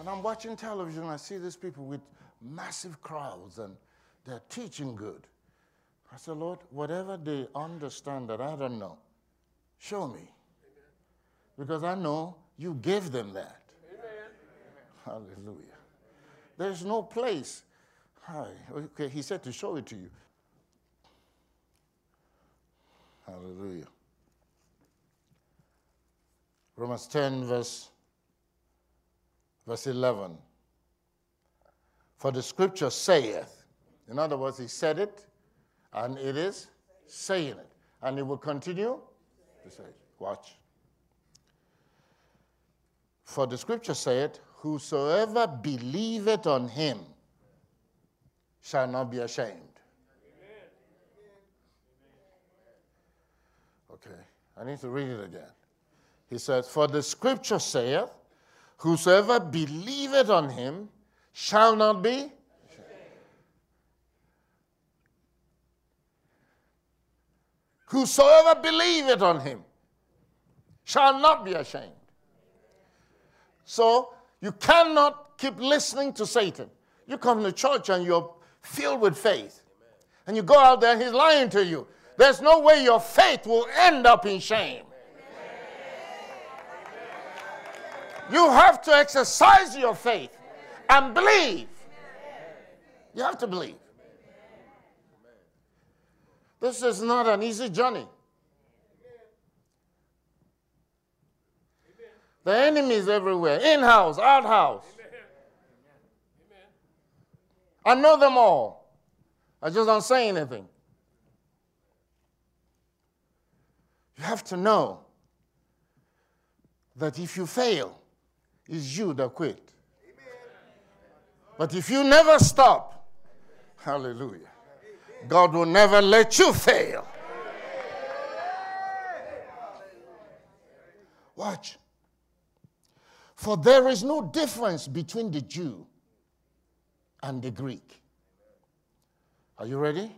When I'm watching television, I see these people with massive crowds and they're teaching good. I said, Lord, whatever they understand that I don't know, show me. Because I know you gave them that. Hallelujah. There's no place. Hi. Okay, he said to show it to you. Hallelujah. Romans 10, verse, verse 11. For the scripture saith, in other words, he said it, and it is saying it. And it will continue to say it. Watch. For the scripture saith, Whosoever believeth on him shall not be ashamed. Okay, I need to read it again. He says, For the scripture saith, Whosoever believeth on him shall not be. Whosoever believeth on him shall not be ashamed. So you cannot keep listening to Satan. You come to church and you're filled with faith. And you go out there and he's lying to you. There's no way your faith will end up in shame. You have to exercise your faith and believe. You have to believe. This is not an easy journey. The enemy is everywhere in house, out house. I know them all. I just don't say anything. You have to know that if you fail, it's you that quit. But if you never stop, hallelujah, God will never let you fail. Watch. For there is no difference between the Jew and the Greek. Are you ready?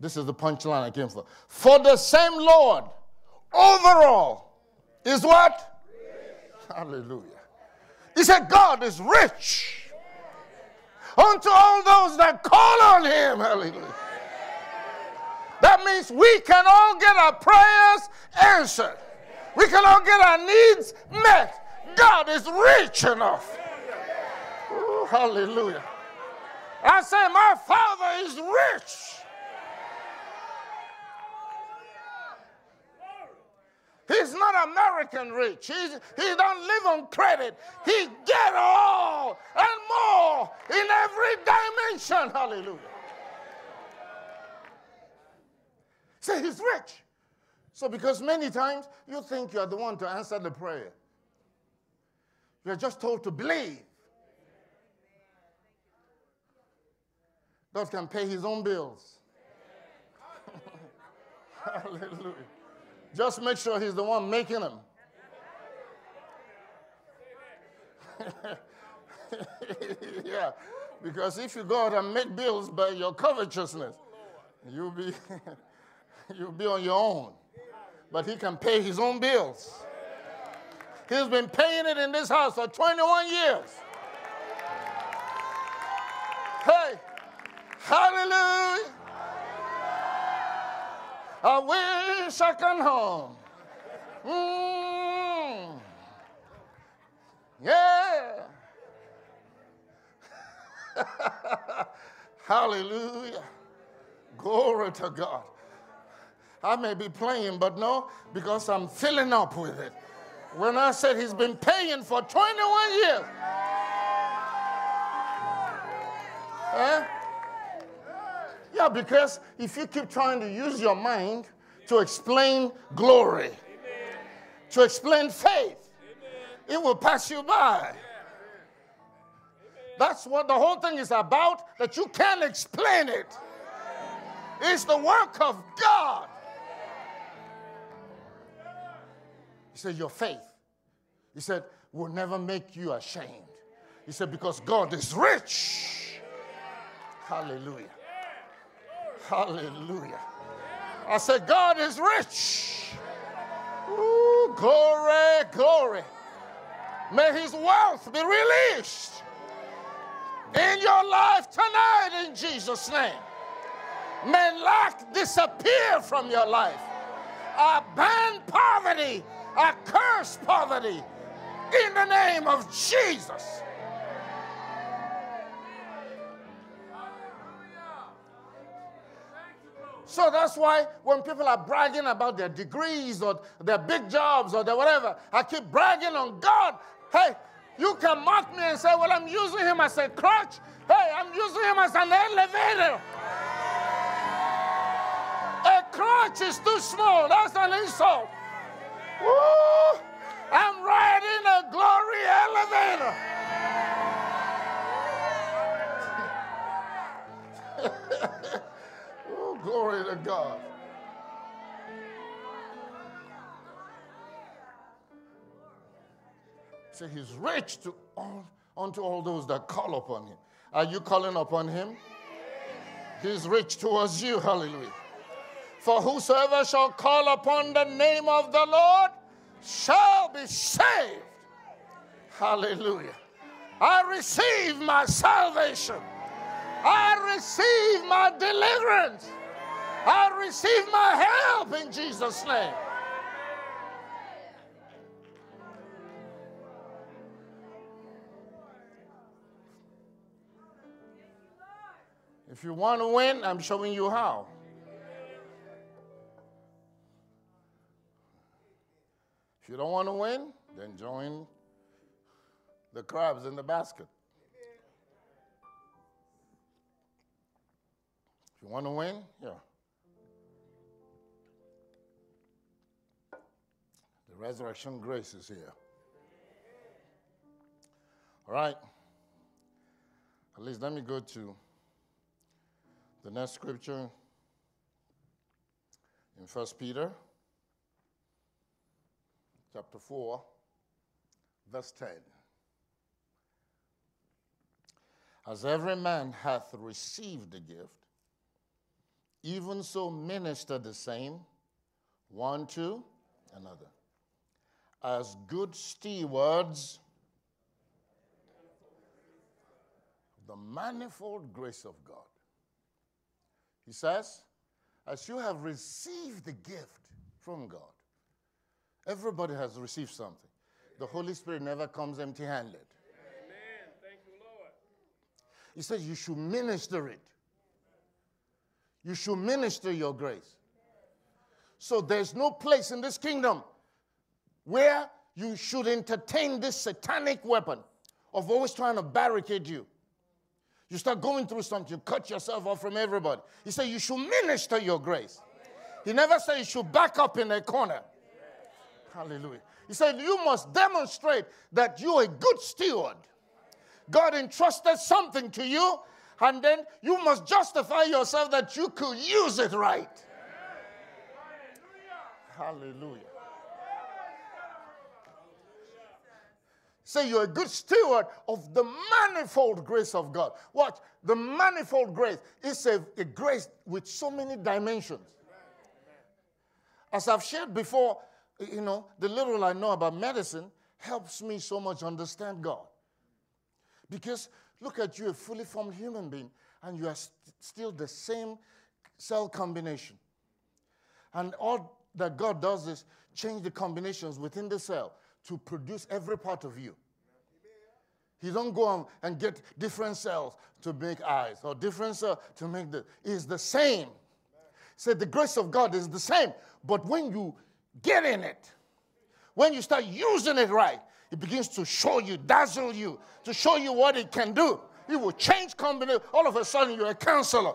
This is the punchline I came for. For the same Lord overall is what? Hallelujah. He said, God is rich unto all those that call on him. Hallelujah. That means we can all get our prayers answered. We can all get our needs met. God is rich enough. Ooh, hallelujah. I say, my Father is rich. He's not American rich. He's, he don't live on credit. He get all and more in every dimension. Hallelujah. Say he's rich. So because many times you think you're the one to answer the prayer. You're just told to believe. God can pay his own bills. Hallelujah. Just make sure he's the one making them. yeah, because if you go out and make bills by your covetousness, you'll be you'll be on your own. But he can pay his own bills. He's been paying it in this house for 21 years. Hey, hallelujah. I wish I can home. Mm. Yeah. Hallelujah. Glory to God. I may be playing, but no, because I'm filling up with it. When I said he's been paying for 21 years. Huh? Yeah, because if you keep trying to use your mind to explain glory, to explain faith, it will pass you by. That's what the whole thing is about, that you can't explain it. It's the work of God. He said, Your faith, he said, will never make you ashamed. He said, Because God is rich. Hallelujah. Hallelujah. I said, God is rich. Ooh, glory, glory. May his wealth be released in your life tonight in Jesus' name. May lack disappear from your life. I ban poverty, I curse poverty in the name of Jesus. So that's why when people are bragging about their degrees or their big jobs or their whatever, I keep bragging on God. Hey, you can mock me and say, Well, I'm using him as a crutch. Hey, I'm using him as an elevator. A crutch is too small. That's an insult. Woo! I'm riding a glory elevator. glory to God. Say he's rich to all, unto all those that call upon him. Are you calling upon him? He's rich towards you. Hallelujah. For whosoever shall call upon the name of the Lord shall be saved. Hallelujah. I receive my salvation. I receive my deliverance. I receive my help in Jesus' name. If you want to win, I'm showing you how. If you don't want to win, then join the crabs in the basket. If you want to win, yeah. Resurrection grace is here. All right. At least let me go to the next scripture in First Peter chapter 4, verse 10. As every man hath received a gift, even so minister the same one to another. As good stewards of the manifold grace of God. He says, as you have received the gift from God, everybody has received something. The Holy Spirit never comes empty handed. Amen. Thank you, Lord. He says you should minister it. You should minister your grace. So there's no place in this kingdom where you should entertain this satanic weapon of always trying to barricade you. You start going through something, you cut yourself off from everybody. He said you should minister your grace. He never said you should back up in a corner. Hallelujah. He said you must demonstrate that you're a good steward. God entrusted something to you, and then you must justify yourself that you could use it right. Hallelujah. Say you're a good steward of the manifold grace of God. Watch, the manifold grace is a, a grace with so many dimensions. As I've shared before, you know, the little I know about medicine helps me so much understand God. Because look at you, a fully formed human being, and you are st- still the same cell combination. And all that God does is change the combinations within the cell to produce every part of you. He don't go on and get different cells to make eyes or different cells to make the. It's the same. Said the grace of God is the same, but when you get in it, when you start using it right, it begins to show you, dazzle you, to show you what it can do. It will change combination. All of a sudden, you're a counselor.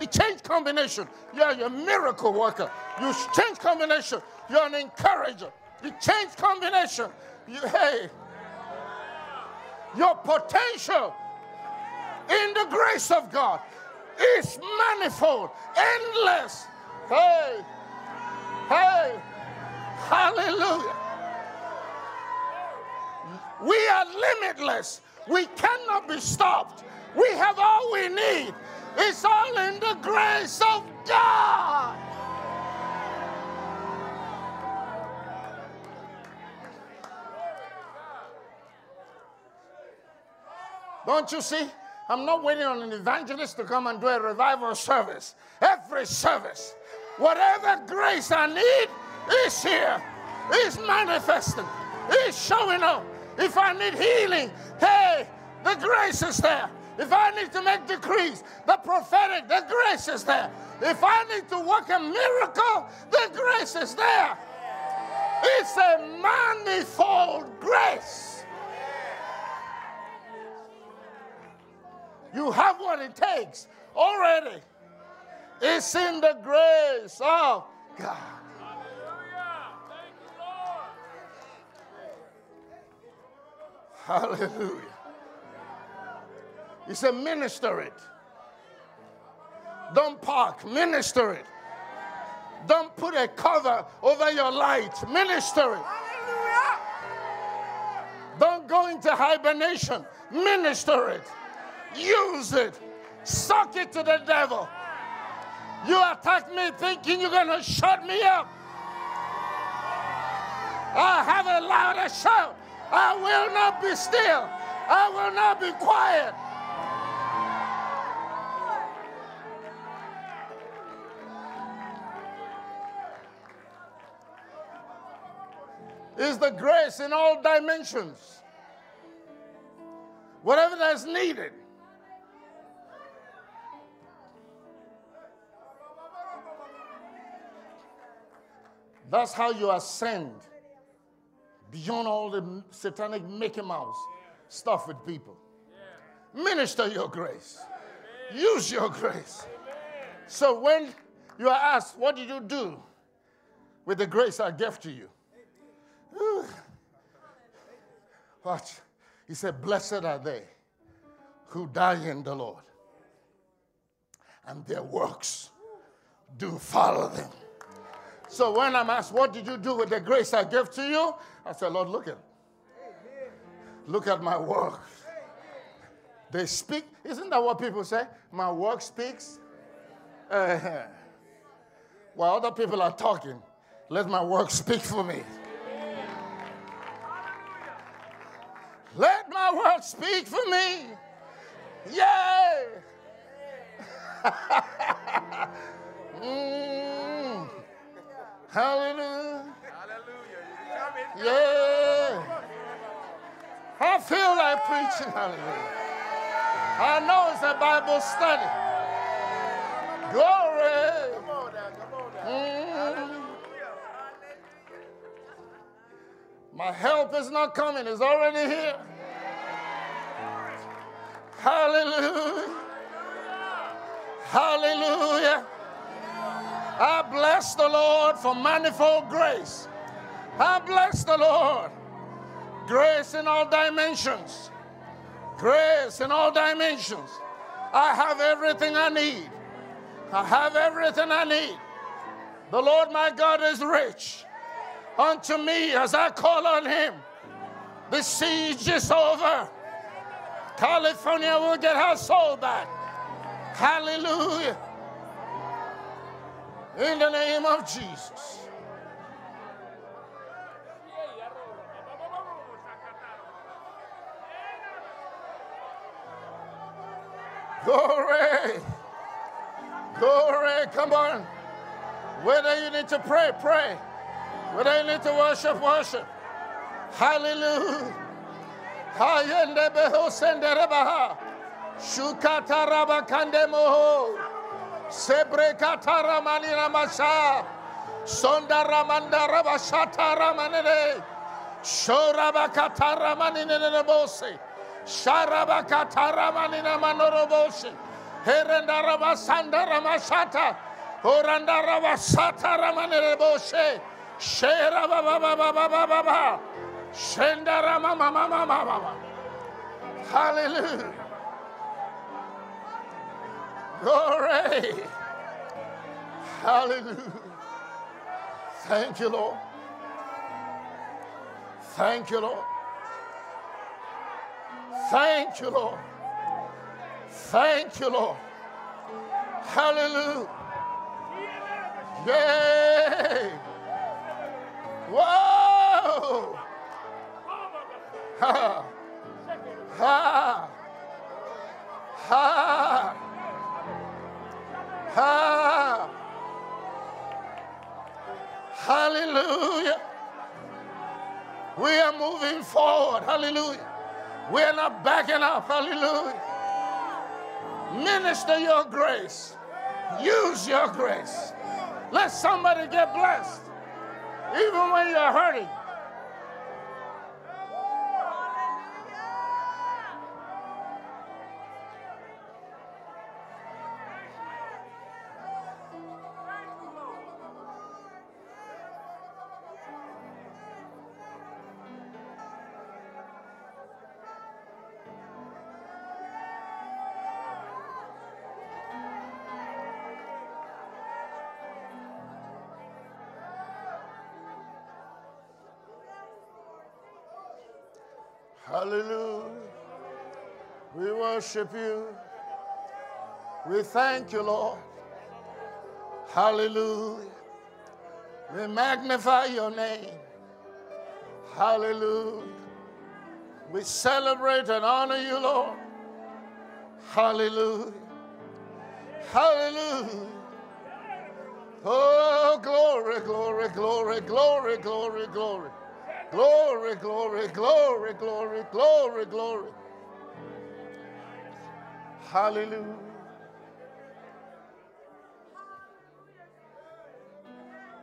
You change combination. You're a miracle worker. You change combination. You're an encourager. You change combination. You, hey, your potential in the grace of God is manifold, endless. Hey, hey, hallelujah. We are limitless. We cannot be stopped. We have all we need. It's all in the grace of God. Don't you see? I'm not waiting on an evangelist to come and do a revival service. Every service, whatever grace I need is here, is manifesting, is showing up. If I need healing, hey, the grace is there. If I need to make decrees, the prophetic, the grace is there. If I need to work a miracle, the grace is there. It's a manifold grace. You have what it takes already. It's in the grace of God. Hallelujah. Thank you, Lord. Hallelujah. He said, minister it. Don't park, minister it. Don't put a cover over your light, minister it. Hallelujah. Don't go into hibernation, minister it. Use it. Suck it to the devil. You attack me thinking you're going to shut me up. I have a louder shout. I will not be still. I will not be quiet. Is the grace in all dimensions. Whatever that's needed. That's how you ascend beyond all the satanic Mickey Mouse stuff with people. Minister your grace. Use your grace. So when you are asked, What did you do with the grace I gave to you? Watch. He said, Blessed are they who die in the Lord, and their works do follow them. So when I'm asked, What did you do with the grace I gave to you? I said, Lord, look at. Look at my work. They speak. Isn't that what people say? My work speaks. Uh, while other people are talking, let my work speak for me. Let my work speak for me. Yay! Feel like preaching. Hallelujah. I know it's a Bible study. Glory. Come on now. Come on now. Mm. My help is not coming, it's already here. Hallelujah. Hallelujah. I bless the Lord for manifold grace. I bless the Lord. Grace in all dimensions. Grace in all dimensions. I have everything I need. I have everything I need. The Lord my God is rich unto me as I call on him. The siege is over. California will get her soul back. Hallelujah. In the name of Jesus. Glory. Glory. Come on. Whether you need to pray, pray. Whether you need to worship, worship. Hallelujah. Shukata Shukatara kandemoho. Sebrekata ramanina masa. Sonda ramanda rabashata ramanene. Shorabakata ramanine bose. Sharabakataramanina manorobose. Herendaraba sandaramashata. Orandaraba sataramanebose. Sherababababababa. Shendaramamamamamama. Hallelujah. Glory. Hallelujah. Thank you, Lord. Thank you, Lord. Thank you, Lord. Thank you, Lord. Hallelujah. Yay. Whoa. Ha. Ha. Ha. Ha. Hallelujah. We are moving forward. Hallelujah. We are not backing up. Hallelujah. Minister your grace. Use your grace. Let somebody get blessed. Even when you're hurting. Worship you. We thank you, Lord. Hallelujah. We magnify your name. Hallelujah. We celebrate and honor you, Lord. Hallelujah. Hallelujah. Oh, glory, glory, glory, glory, glory, glory. Glory, glory, glory, glory, glory, glory. Hallelujah.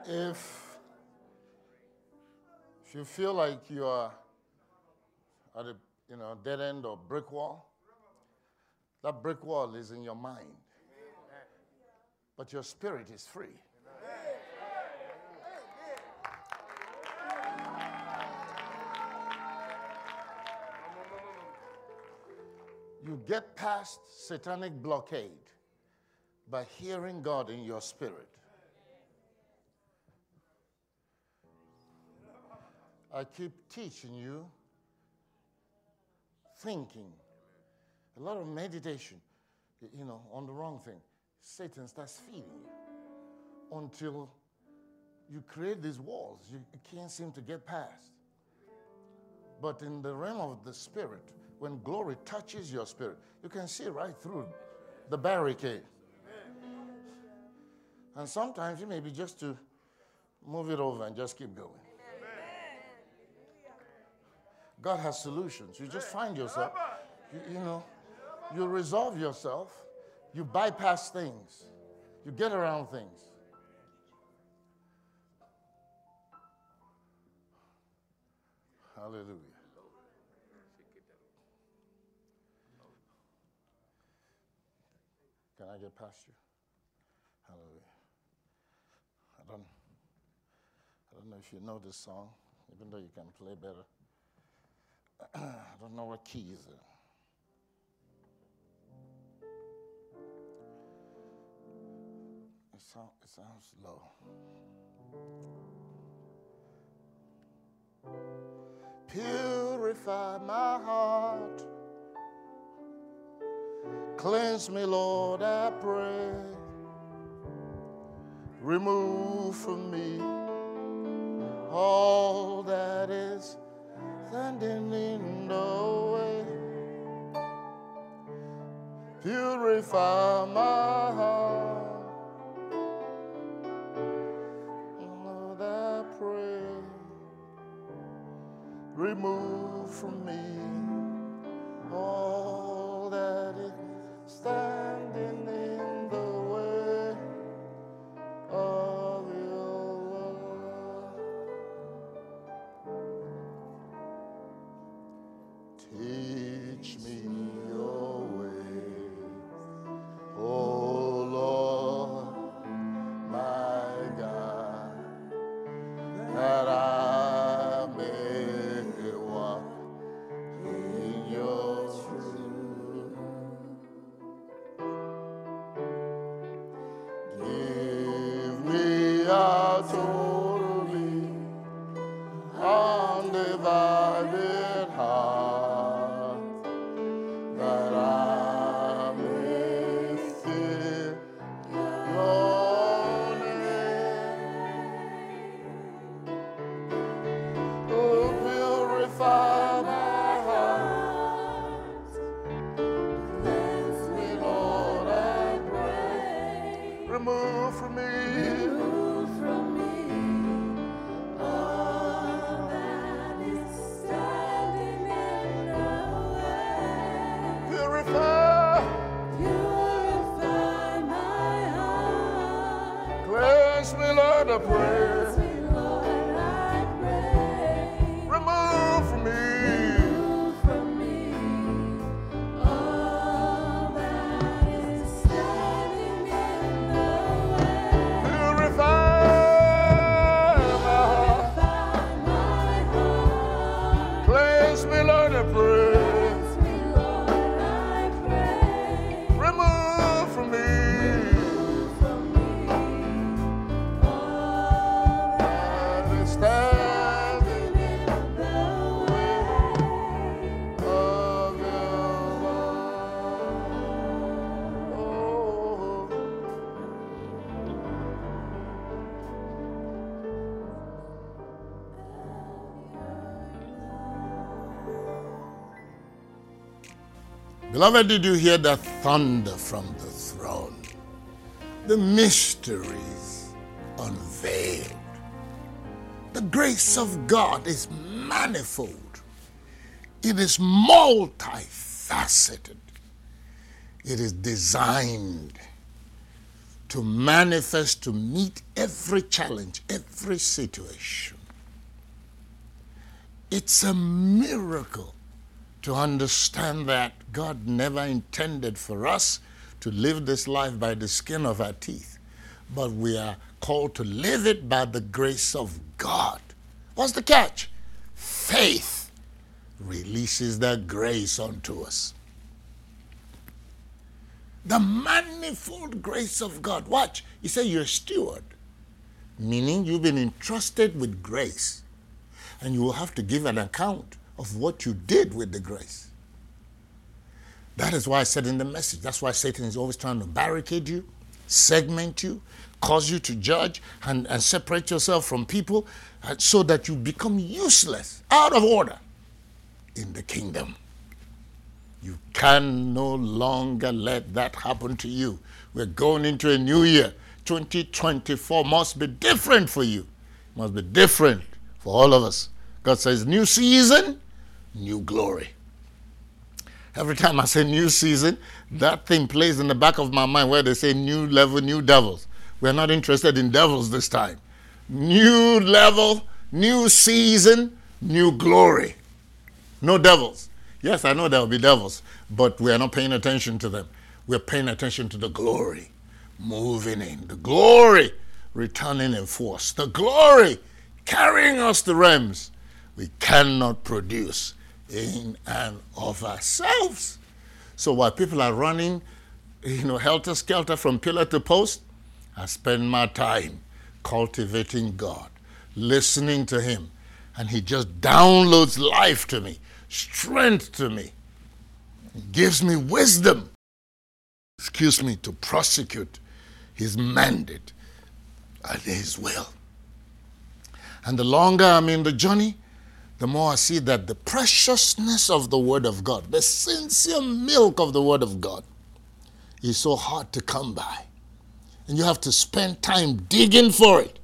If, if you feel like you are at a you know, dead end or brick wall, that brick wall is in your mind. But your spirit is free. You get past satanic blockade by hearing God in your spirit. I keep teaching you thinking, a lot of meditation, you know, on the wrong thing. Satan starts feeding you until you create these walls you, can't seem to get past. But in the realm of the spirit, when glory touches your spirit, you can see right through the barricade. And sometimes you may be just to move it over and just keep going. God has solutions. You just find yourself, you, you know, you resolve yourself, you bypass things, you get around things. Hallelujah. Can I get past you? Hallelujah. I don't, I don't know if you know this song, even though you can play better. I don't know what key is it. It, sound, it sounds low. Purify my heart. Cleanse me, Lord, I pray. Remove from me all that is standing in the way. Purify my heart. Lord, I pray. Remove from me Beloved, did you hear the thunder from the throne? The mysteries unveiled. The grace of God is manifold. It is multifaceted. It is designed to manifest to meet every challenge, every situation. It's a miracle to understand that God never intended for us to live this life by the skin of our teeth, but we are called to live it by the grace of God. What's the catch? Faith releases that grace unto us. The manifold grace of God. Watch, he said you're a steward, meaning you've been entrusted with grace, and you will have to give an account of what you did with the grace. That is why I said in the message, that's why Satan is always trying to barricade you, segment you, cause you to judge, and, and separate yourself from people uh, so that you become useless, out of order in the kingdom. You can no longer let that happen to you. We're going into a new year. 2024 must be different for you. Must be different for all of us. God says, new season, new glory. Every time I say new season, that thing plays in the back of my mind where they say new level, new devils. We're not interested in devils this time. New level, new season, new glory. No devils. Yes, I know there will be devils, but we are not paying attention to them. We're paying attention to the glory moving in, the glory returning in force, the glory carrying us to realms we cannot produce in and of ourselves. So while people are running, you know, helter skelter from pillar to post, I spend my time cultivating God, listening to Him, and He just downloads life to me, strength to me, gives me wisdom, excuse me, to prosecute His mandate and His will. And the longer I'm in the journey, the more I see that the preciousness of the Word of God, the sincere milk of the Word of God, is so hard to come by. And you have to spend time digging for it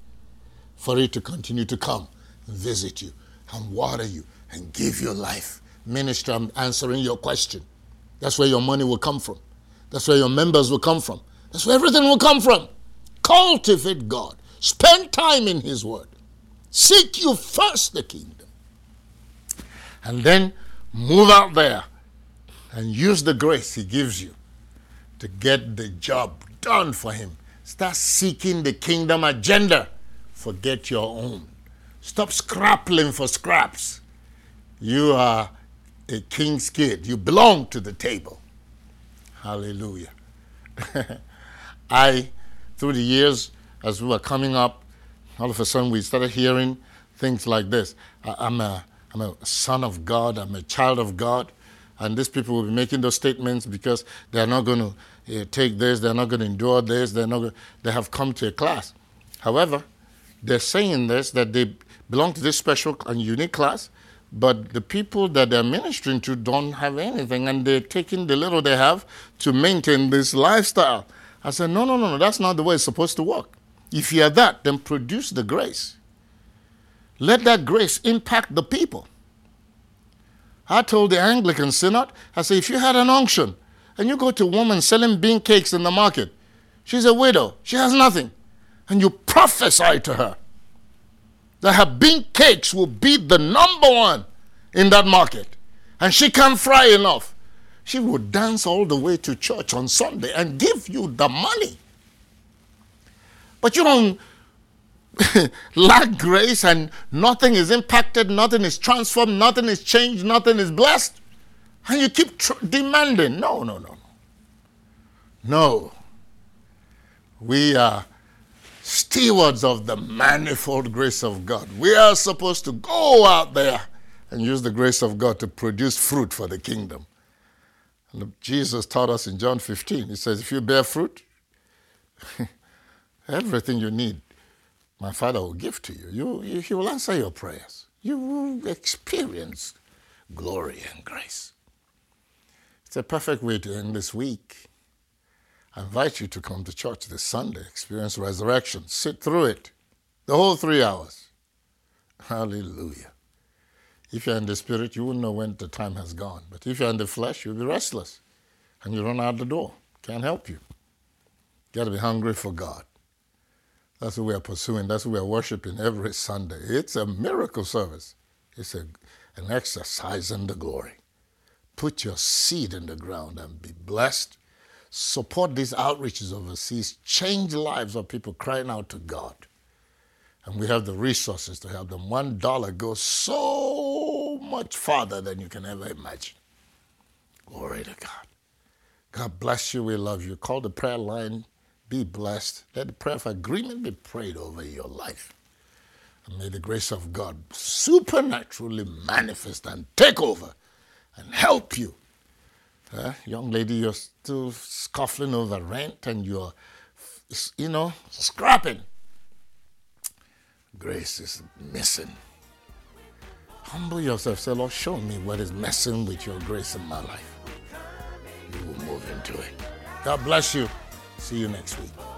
for it to continue to come and visit you and water you and give you life. Minister, I'm answering your question. That's where your money will come from. That's where your members will come from. That's where everything will come from. Cultivate God. Spend time in His Word. Seek you first the kingdom. And then move out there and use the grace He gives you to get the job done for Him. Start seeking the kingdom agenda. Forget your own. Stop scrapping for scraps. You are a king's kid. You belong to the table. Hallelujah. I, through the years, as we were coming up, all of a sudden we started hearing things like this. I, I'm, a, I'm a son of God, I'm a child of God. And these people will be making those statements because they're not going to uh, take this, they're not going to endure this, they're not, go- they have come to a class. However, they're saying this that they belong to this special and unique class, but the people that they're ministering to don't have anything, and they're taking the little they have to maintain this lifestyle. I said, no, no, no, no, that's not the way it's supposed to work. If you're that, then produce the grace. Let that grace impact the people. I told the Anglican Synod, I said, if you had an unction and you go to a woman selling bean cakes in the market, she's a widow, she has nothing. and you prophesy to her that her bean cakes will be the number one in that market, and she can't fry enough, she would dance all the way to church on Sunday and give you the money. But you don't lack grace and nothing is impacted, nothing is transformed, nothing is changed, nothing is blessed. And you keep tr- demanding. No, no, no, no. No. We are stewards of the manifold grace of God. We are supposed to go out there and use the grace of God to produce fruit for the kingdom. And Jesus taught us in John 15, He says, If you bear fruit, everything you need, my Father will give to you. you, you he will answer your prayers. You will experience glory and grace. It's a perfect way to end this week. I invite you to come to church this Sunday, experience resurrection, sit through it, the whole three hours. Hallelujah. If you're in the spirit, you will know when the time has gone. But if you're in the flesh, you'll be restless and you run out the door. Can't help you. You got to be hungry for God. That's what we are pursuing. That's what we are worshiping every Sunday. It's a miracle service. It's a, an exercise in the glory. Put your seed in the ground and be blessed. Support these outreaches overseas. Change lives of people crying out to God. And we have the resources to help them. One dollar goes so much farther than you can ever imagine. Glory to God. God bless you. We love you. Call the prayer line. Be blessed. Let the prayer of agreement be prayed over your life. And may the grace of God supernaturally manifest and take over and help you. Uh, young lady, you're still scuffling over rent and you're, you know, scrapping. Grace is missing. Humble yourself. Say, Lord, show me what is messing with your grace in my life. You will move into it. God bless you. See you next week.